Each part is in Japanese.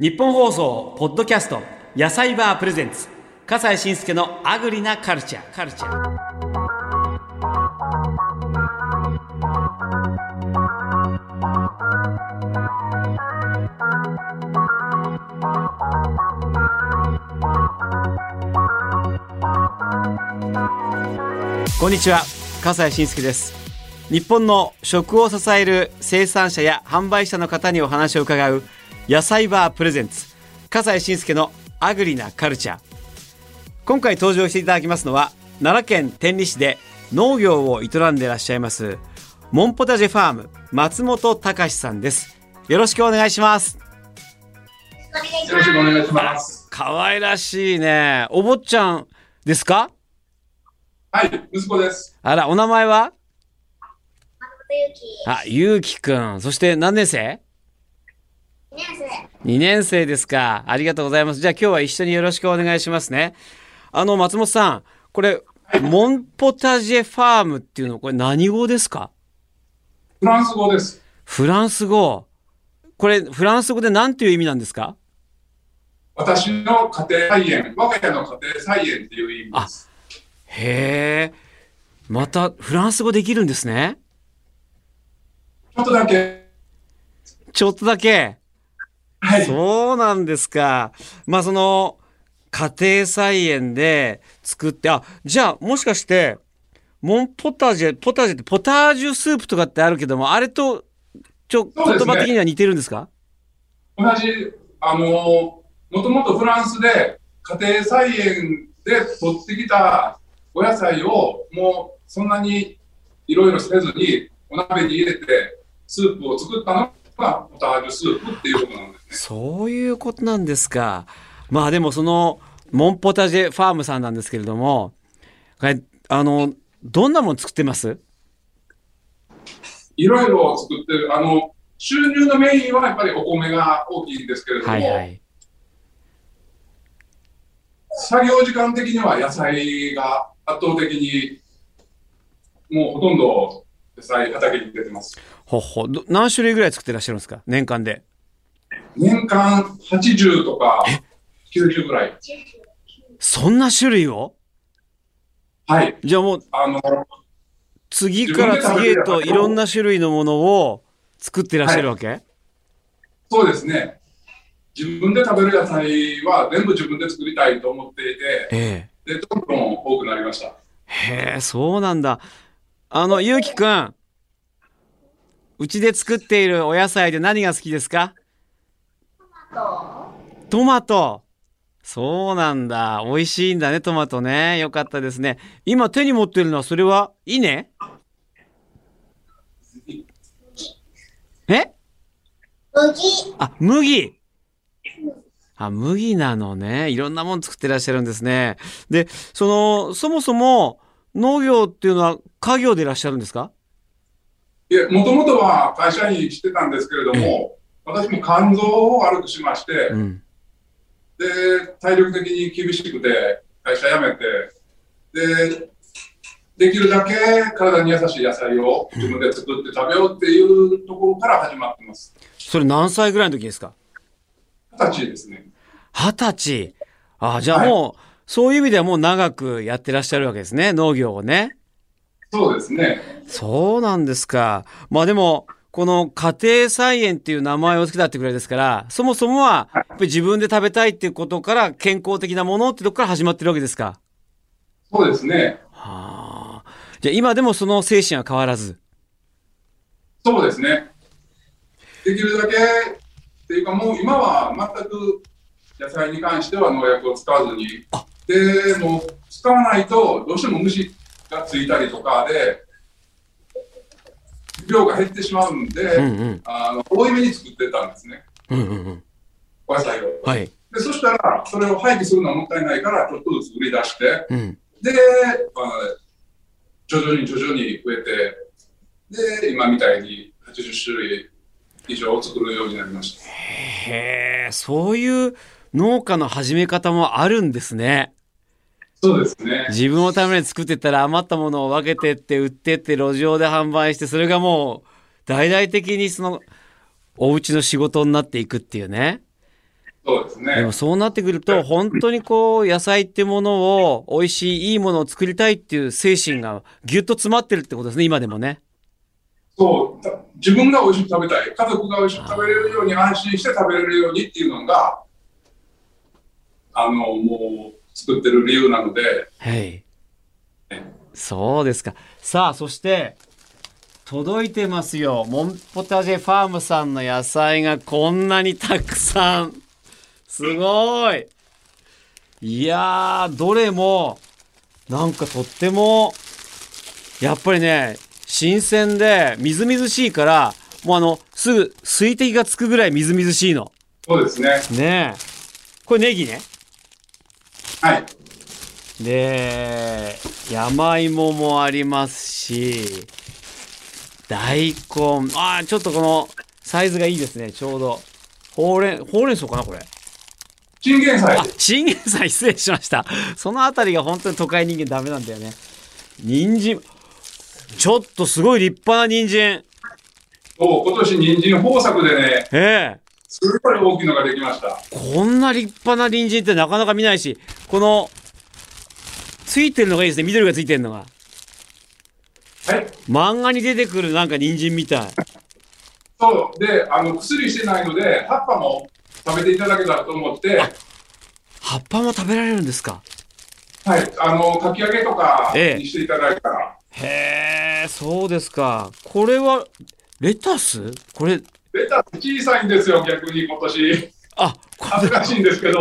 日本放送ポッドキャスト野菜バープレゼンツ。笠西慎介のアグリなカルチャーカルチャーこんにちは。笠西慎介です。日本の食を支える生産者や販売者の方にお話を伺う野菜バープレゼンツ。笠西慎介のアグリなカルチャー。今回登場していただきますのは奈良県天理市で農業を営んでいらっしゃいますモンポタジェファーム松本隆さんです。よろしくお願いします。よろしくお願いします。可愛らしいね。お坊ちゃんですか？はい、息子です。あらお名前は？松本ゆき。あゆうきくん。そして何年生？2年生。2年生ですか。ありがとうございます。じゃあ今日は一緒によろしくお願いしますね。あの、松本さん、これ、モンポタジェファームっていうの、これ何語ですか？フランス語です。フランス語。これ、フランス語で何ていう意味なんですか？私の家庭菜園、我が家の家庭菜園っていう意味です。へえ。また、フランス語できるんですね。ちょっとだけ、ちょっとだけ。はい、そうなんですか。まあ、その、家庭菜園で作って、あ、じゃあ、もしかして、モンポタジェ、ポタジェってポタージュスープとかってあるけども、あれと、ちょ、ね。葉的には似てるんですか？同じ、あの、もともとフランスで家庭菜園で取ってきたお野菜をもうそんなにいろいろせずにお鍋に入れてスープを作ったのがポタージュスープっていうことなんですね。そういうことなんですか。まあでもその、モンポタジェファームさんなんですけれども、これあの、どんなもの作ってます？いろいろ作ってる、あの、収入のメインはやっぱりお米が大きいんですけれども、はいはい。作業時間的には野菜が圧倒的に、もうほとんど野菜畑に出てます。ほっほ。ど何種類ぐらい作ってらっしゃるんですか？年間で。年間80とか90ぐらい。そんな種類を？はい。じゃあもう、あの、次から次へといろんな種類のものを作ってらっしゃるわけ、そうですね。自分で食べる野菜は全部自分で作りたいと思っていて、えで、どんどん多くなりました。え。へえ、そうなんだ。あの、ゆうきくん。うちで作っているお野菜で何が好きですか？と、トマト。そうなんだ。美味しいんだね、トマトね。よかったですね。今手に持ってるのは、それは稲え？麦。あ、麦。あ、麦なのね。いろんなもの作ってらっしゃるんですね。で、その、そもそも農業っていうのは家業でいらっしゃるんですか？いえ、もともとは会社員してたんですけれども、私も肝臓を悪くしまして、うん。で、体力的に厳しくて、会社辞めて、で、できるだけ体に優しい野菜を自分で作って食べようっていうところから始まってます。それ何歳ぐらいの時ですか？二十歳ですね。二十歳。あ、じゃあもう、そういう意味ではもう長くやってらっしゃるわけですね。農業をね。そうですね。そうなんですか。まあでも、この家庭菜園っていう名前を付けたってくらいですから、そもそもは、やっぱり自分で食べたいっていうことから、健康的なものってとこから始まってるわけですか？そうですね。はあ。じゃあ今でもその精神は変わらず？そうですね。できるだけ、っていうかもう今は全く野菜に関しては農薬を使わずに、で、もう使わないとどうしても虫がついたりとかで、量が減ってしまうんで、うんうん。あの多いめに作ってたんですね、うんうんうん。お野菜を。はい。でそしたら、それを廃棄するのはもったいないから、ちょっとずつ売り出して、うん。で、あの徐々に徐々に増えて、で、今みたいに80種類以上を作るようになりました。へえ、そういう農家の始め方もあるんですね。そうですね。自分のために作ってったら余ったものを分けてって売ってって路上で販売してそれがもう大々的にそのお家の仕事になっていくっていうね。そうですね。でもそうなってくると、本当にこう、野菜ってものを、美味しい、いいものを作りたいっていう精神がぎゅっと詰まってるってことですね、今でもね。そう、た自分が美味しく食べたい、家族が美味しく食べれるように、安心して食べれるようにっていうのが、あの、もう、作ってる理由なので、はい。そうですか。さあ、そして、届いてますよ。モンポタジェファームさんの野菜がこんなにたくさん。すごい。いやー、どれも、なんかとっても、やっぱりね、新鮮で、みずみずしいから、もうあの、すぐ水滴がつくぐらいみずみずしいの。そうですね。ねえ。これネギね。はい。で、山芋もありますし、大根、ああ、ちょっとこのサイズがいいですね、ちょうど。ほうれん、ほうれん草かな、これ。チンゲン菜あ、チンゲン菜失礼しました。そのあたりが本当に都会人間ダメなんだよね。人参、ちょっとすごい立派な人参。を今年人参豊作でね、ええすごい大きいのができました。こんな立派な人参ってなかなか見ないし、この、ついてるのがいいですね、緑がついてるのが。はい。漫画に出てくるなんか人参みたい。そう。で、あの、薬してないので、葉っぱも食べていただけたらと思って、葉っぱも食べられるんですか？はい。あの、かき揚げとかええにしていただいたら、へえ、そうですか。これは、レタス？これ、レタス小さいんですよ、逆に今年。あ、こ恥ずかしいんですけど、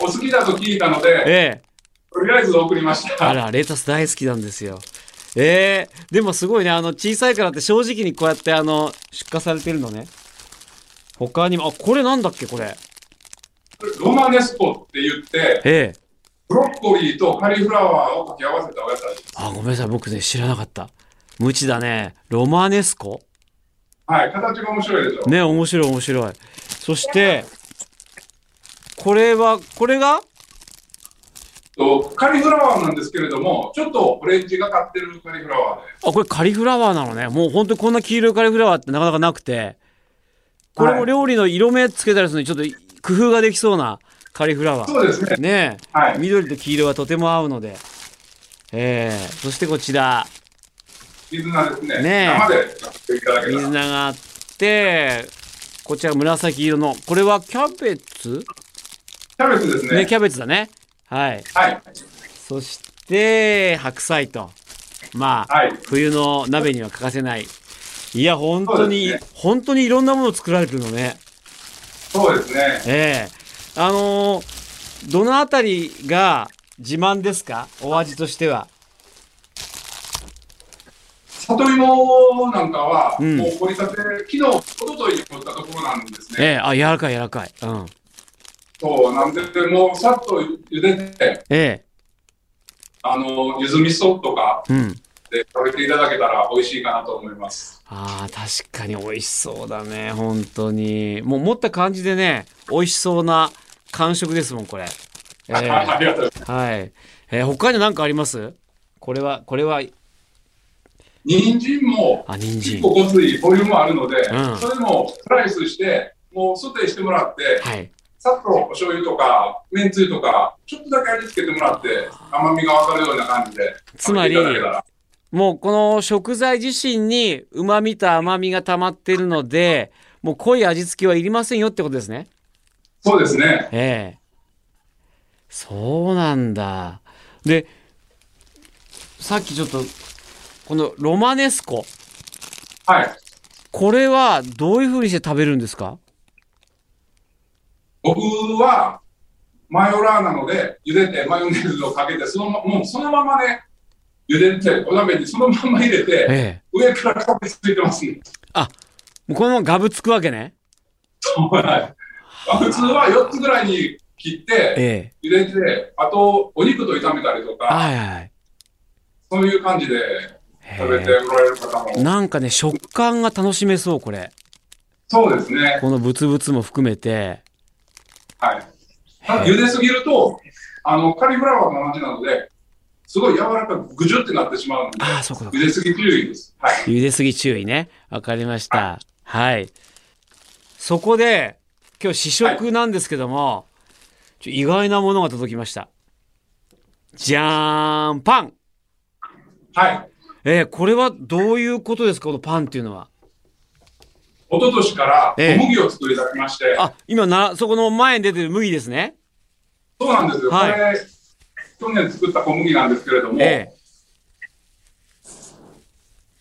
お好きだと聞いたので、ええ。とりあえず送りました。あら、レタス大好きなんですよ。ええでもすごいね、あの、小さいからって正直にこうやって、あの、出荷されてるのね。他にも、あ、これなんだっけ、これ。ロマネスコって言って、ええブロッコリーとカリフラワーを掛け合わせたお野菜です。あ、ごめんなさい、僕ね、知らなかった。無知だね。ロマネスコ？はい、形が面白いでしょ。ね、面白い面白い。そして、これは、これが？とカリフラワーなんですけれども、ちょっとオレンジがかってるカリフラワーで。あ、これカリフラワーなのね。もう本当にこんな黄色いカリフラワーってなかなかなくて。これも料理の色目つけたりするのにちょっと工夫ができそうなカリフラワー。そうですね。ねえ、はい緑と黄色はとても合うので。ええそしてこちら、水菜ですね。ねえ生で使っていただけた水ら。菜があって、こちら紫色の、これはキャベツ？キャベツですね。ね、キャベツだね。はい。はい。そして、白菜と。まあ、はい冬の鍋には欠かせない。いや、本当に、そうです本当にいろんなもの作られてるのね。そうですね。ええあのーどのあたりが自慢ですか？お味としては。里芋なんかは、うんもう掘りたて、昨日、一昨日に掘ったところなんですね。ええあ、柔らかい柔らかい。うん。そう、なんで、もうさっと茹でて、えあの、ゆず味噌とかえうん。で食べていただけたら美味しいかなと思います。ああ、確かに美味しそうだね。本当に。もう持った感じでね、美味しそうな感触ですもん、これ。ええ ありがとうございます。はい。えー他に何かあります？これは、これは、人参も。結構ごついボリュームあるので、うんそれもスライスして、もうソテーしてもらって、はい。さっとお醤油とか、めんつゆとか、ちょっとだけ味付けてもらって、甘みがわかるような感じで、つまりもうこの食材自身に旨味と甘みが溜まっているので、もう濃い味付けはいりませんよってことですね。そうですね。ええそうなんだ。で、さっきちょっと、このロマネスコ。はい。これはどういう風にして食べるんですか？僕は、マヨラーなので、茹でてマヨネーズをかけて、そのまもうそのままね、茹でて、お鍋にそのまま入れて、ええ上からかけついてますね。もうこのままガブつくわけね。はい。普通は4つぐらいに切って、ええ茹でて、あと、お肉と炒めたりとか、はいはいはい。そういう感じで食べておられる方も。なんかね、食感が楽しめそう、これ。そうですね。このブツブツも含めて。はい。ただ茹ですぎると、あの、カリフラワーの話なので、すごい柔らかくぐじゅってなってしまうので、ああ、そうか。茹ですぎ注意です。はい。茹ですぎ注意ね。わかりました。はい。そこで、今日試食なんですけども、ちょ意外なものが届きました。じゃーんパンはい。えーこれはどういうことですか？このパンっていうのは。一昨年からええ小麦を作り出しまして、あ、今な、そこの前に出てる麦ですね。そうなんですよ。はいこれ、去年作った小麦なんですけれども、え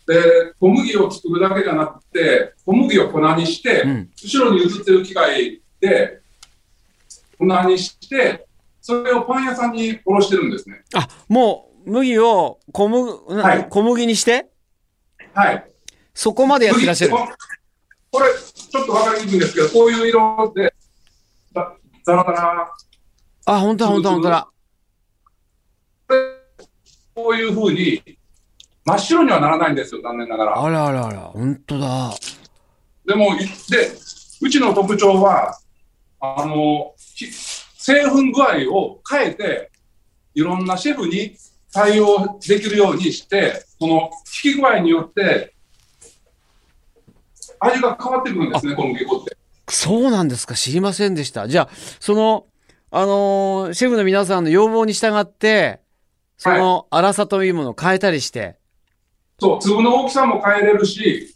で、小麦を作るだけじゃなくて、小麦を粉にして、うん後ろに映ってる機械で粉にして、それをパン屋さんに卸してるんですね。えあ、もう麦を小麦、なはい小麦にして、はい。そこまでやってらっしゃる。麦ここれ、ちょっとわかりにくいんですけど、こういう色で、ざざらざら、あ、本当だ本当だ本当だ。これこういうふうに、真っ白にはならないんですよ、残念ながら。あらあらあら、本当だ。でも、いで、うちの特徴は、あの、ひ製粉具合を変えて、いろんなシェフに対応できるようにして、その引き具合によって、味が変わってくるんですね、小麦粉って。そうなんですか知りませんでした。じゃあ、その、あのーシェフの皆さんの要望に従って、その粗さというものを変えたりして、そう、粒の大きさも変えれるし、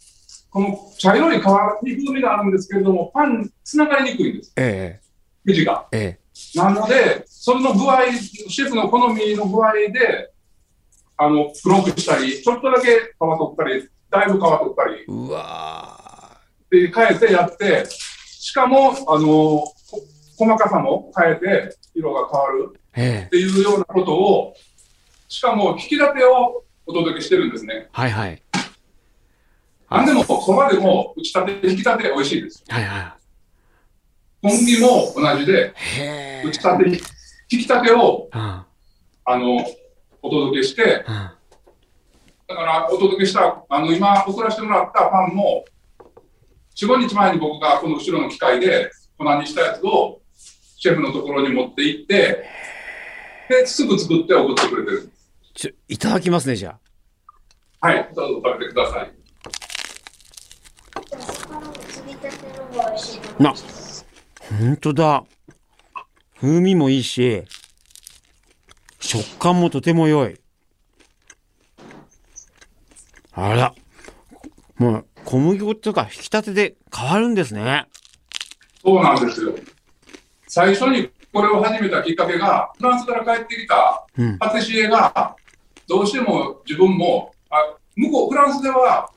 この茶色い皮に風味があるんですけれども、パン、つながりにくいんです、え生地が。え、えなので、その具合、シェフの好みの具合で、あの、黒くしたり、ちょっとだけ皮取ったり、だいぶ皮取ったりえ。うわで変えてやって、しかも、あの、こ細かさも変えて、色が変わるっていうようなことを、しかも、引き立てをお届けしてるんですね。はいはい。なんでも、そばでも、打ち立て、引き立て美味しいです。はいは小麦も同じで。打ち立て、引き立てを、うん。あの、お届けして、うん。だから、お届けした、あの、今、送らせてもらったパンも、4、5日前に僕がこの後ろの機械で粉にしたやつを、シェフのところに持って行って、で、すぐ作って送ってくれてる。ちょ、いただきますね、じゃはい、どうぞ食べてください。な、本当だ。風味もいいし、食感もとても良い。あら。もう、小麦粉っていうか、引き立てで変わるんですね。そうなんですよ。最初にこれを始めたきっかけが、フランスから帰ってきたうん。パティシエが、どうしても自分も、あ向こう、フランスでは、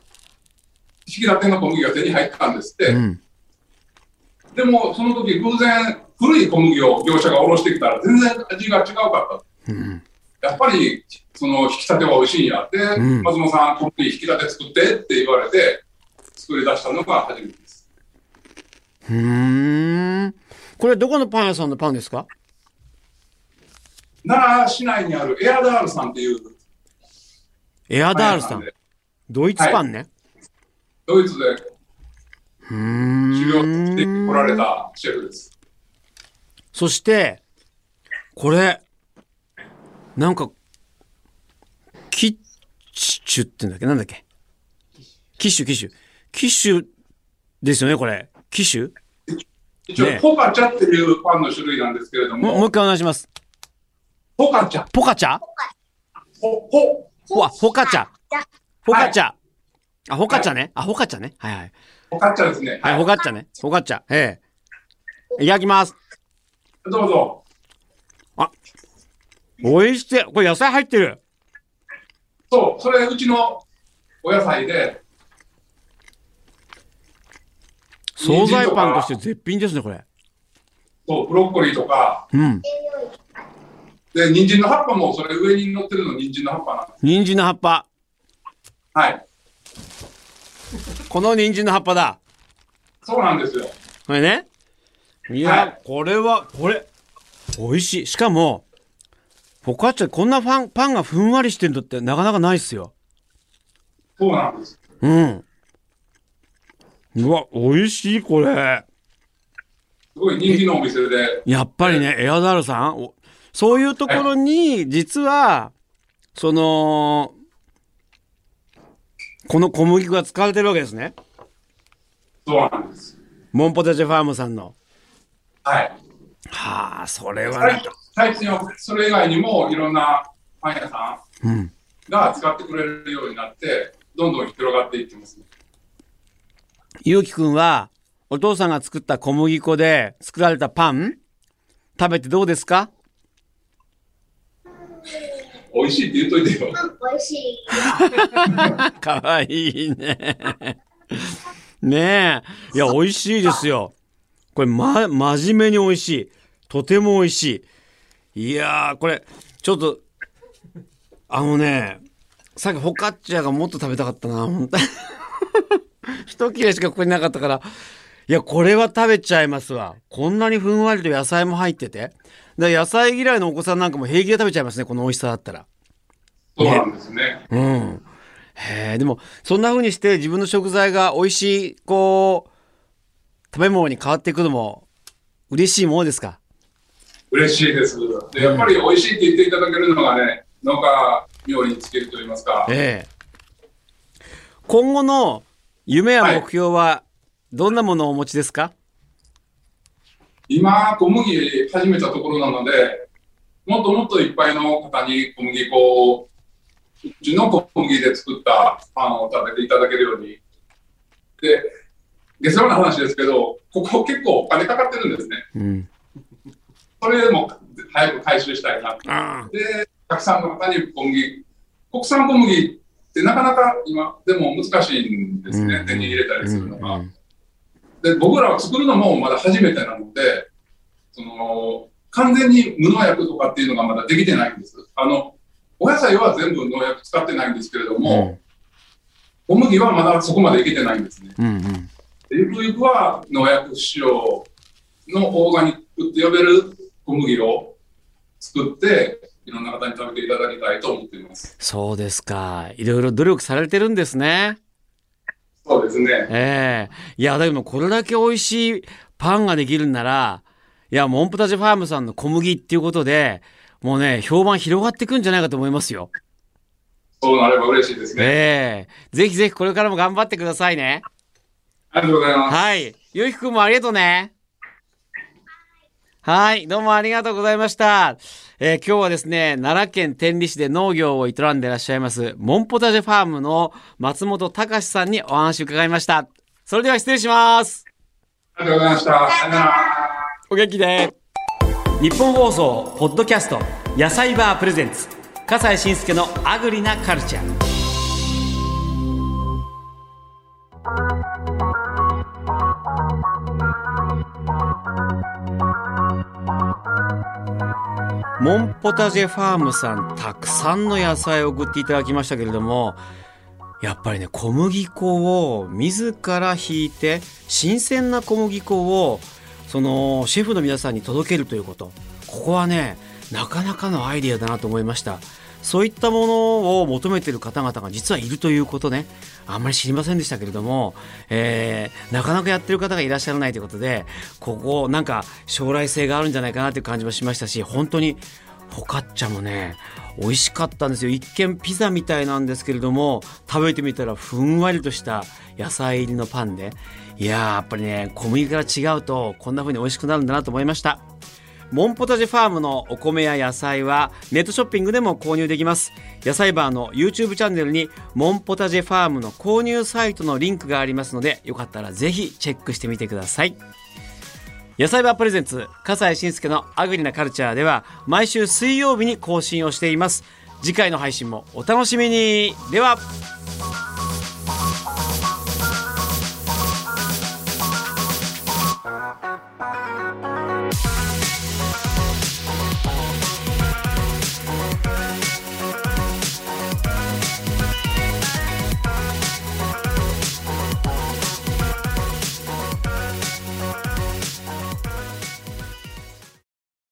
引き立ての小麦が手に入ったんですって。うん。でも、その時偶然、古い小麦を業者が卸してきたら、全然味が違うかった。うん。やっぱり、その引き立ては美味しいんやって、うん松本さん、小麦引き立て作ってって言われて、作り出したのが初めてです。うーん。これどこのパン屋さんのパンですか？奈良市内にあるエアダールさんっていうエアダールさん。ドイツパンね。ドイツでうーん。修行してこられたシェフです。そして、これ、なんか、キッシュってんだっけ？なんだっけ？キッシュ、キッシュ。キッシュですよね、これ。キッシュ？一応、ねポカチャっていうパンの種類なんですけれどももうも、一回お願いします。ポカチャ、ポカチャ？ポ、ポ、ほわ、ホカチャじゃ。ホカチャ。あ、ホカチャね。あ、ホカチャね。はいはい。ポカチャですね。はい、ホカチャね。ホカチャ。ええ。いただきます。どうぞ。美味しい。これ野菜入ってる。そう、それうちのお野菜で、惣菜パンとして絶品ですね、これ。そう、ブロッコリーとか、うん。で、人参の葉っぱもそれ上に乗ってるの人参の葉っぱなんです。人参の葉っぱ。はい。この人参の葉っぱだ。そうなんですよ。これね。いや、はいこれは、これ、美味しい。しかも、フォカッチャ、こんなパン、パンがふんわりしてるのってなかなかないっすよ。そうなんです。うん。うわ、美味しい、これ。すごい人気のお店で、やっぱりね、エアダールさん、おそういうところに、実は、その、この小麦粉が使われてるわけですね。そうなんです。モンポテチェファームさんの。はい。はあそれは最なんか最近はそれ以外にもいろんなパン屋さうんんが使ってくれるようになって、どんどん広がっていってますね。ゆうきくんはお父さんが作った小麦粉で作られたパン食べてどうですか？美味しいって言っといてよ。美味しい。かわいいね。ねえ。いや、美味しいですよ。これ、ま、真面目に美味しい。とても美味しい。いやー、これ、ちょっと、あのね、さっきホカッチャがもっと食べたかったな、本当に。一切れしかここになかったから。いや、これは食べちゃいますわ。こんなにふんわりと野菜も入ってて。で野菜嫌いのお子さんなんかも平気で食べちゃいますね、この美味しさだったら。そうなんですね。うん。へえ、でも、そんな風にして自分の食材が美味しい、こう、食べ物に変わっていくのも嬉しいものですか？嬉しいです。で、やっぱり美味しいって言っていただけるのがね、農家妙につけると言いますか。ええ。今後の夢や目標はどんなものをお持ちですか、今、小麦始めたところなので、もっともっといっぱいの方に小麦粉を、うちの小麦で作ったパンを食べていただけるように。で、下世話な話ですけど、ここ結構お金かかってるんですね。うん。それでも早く回収したいな。で、たくさんの方に小麦、国産小麦ってなかなか今でも難しいんですね、手に入れたりするのが。うんで、僕らは作るのもまだ初めてなので、その、完全に無農薬とかっていうのがまだできてないんです。あの、お野菜は全部農薬使ってないんですけれども、小麦はまだそこまでいけてないんですね。うんうん。でゆくゆくは農薬不使用のオーガニックって呼べる小麦を作って、いろんな方に食べていただきたいと思っています。そうですか。いろいろ努力されてるんですね。そうですね。ええいや、でもこれだけ美味しいパンができるんなら、いや、モンポタジェファームさんの小麦っていうことで、もうね、評判広がっていくんじゃないかと思いますよ。そうなれば嬉しいですね。ええぜひぜひこれからも頑張ってくださいね。ありがとうございます。はい。ゆうきくんもありがとうね。はい。どうもありがとうございました。えー今日はですね、奈良県天理市で農業を営んでいらっしゃいます、モンポタジェファームの松本隆さんにお話を伺いました。それでは失礼します。ありがとうございました。さよなら。お元気で。日本放送、ポッドキャスト、野菜バープレゼンツ、笠西慎介のアグリなカルチャー。モンポタジェファームさん、たくさんの野菜を送っていただきましたけれども、やっぱりね、小麦粉を自ら引いて、新鮮な小麦粉を、その、シェフの皆さんに届けるということ。ここはね、なかなかのアイデアだなと思いました。そういったものを求めてる方々が実はいるということね。あんまり知りませんでしたけれども、えーなかなかやってる方がいらっしゃらないということで、ここ、なんか将来性があるんじゃないかなという感じもしましたし、本当に、フォカッチャもね、美味しかったんですよ。一見ピザみたいなんですけれども、食べてみたらふんわりとした野菜入りのパンで、いや、やっぱりね、小麦から違うと、こんな風に美味しくなるんだなと思いました。モンポタジェファームのお米や野菜はネットショッピングでも購入できます。野菜バーの YouTube チャンネルにモンポタジェファームの購入サイトのリンクがありますので、よかったらぜひチェックしてみてください。野菜バープレゼンツ、笠西慎介のアグリなカルチャーでは毎週水曜日に更新をしています。次回の配信もお楽しみに。では。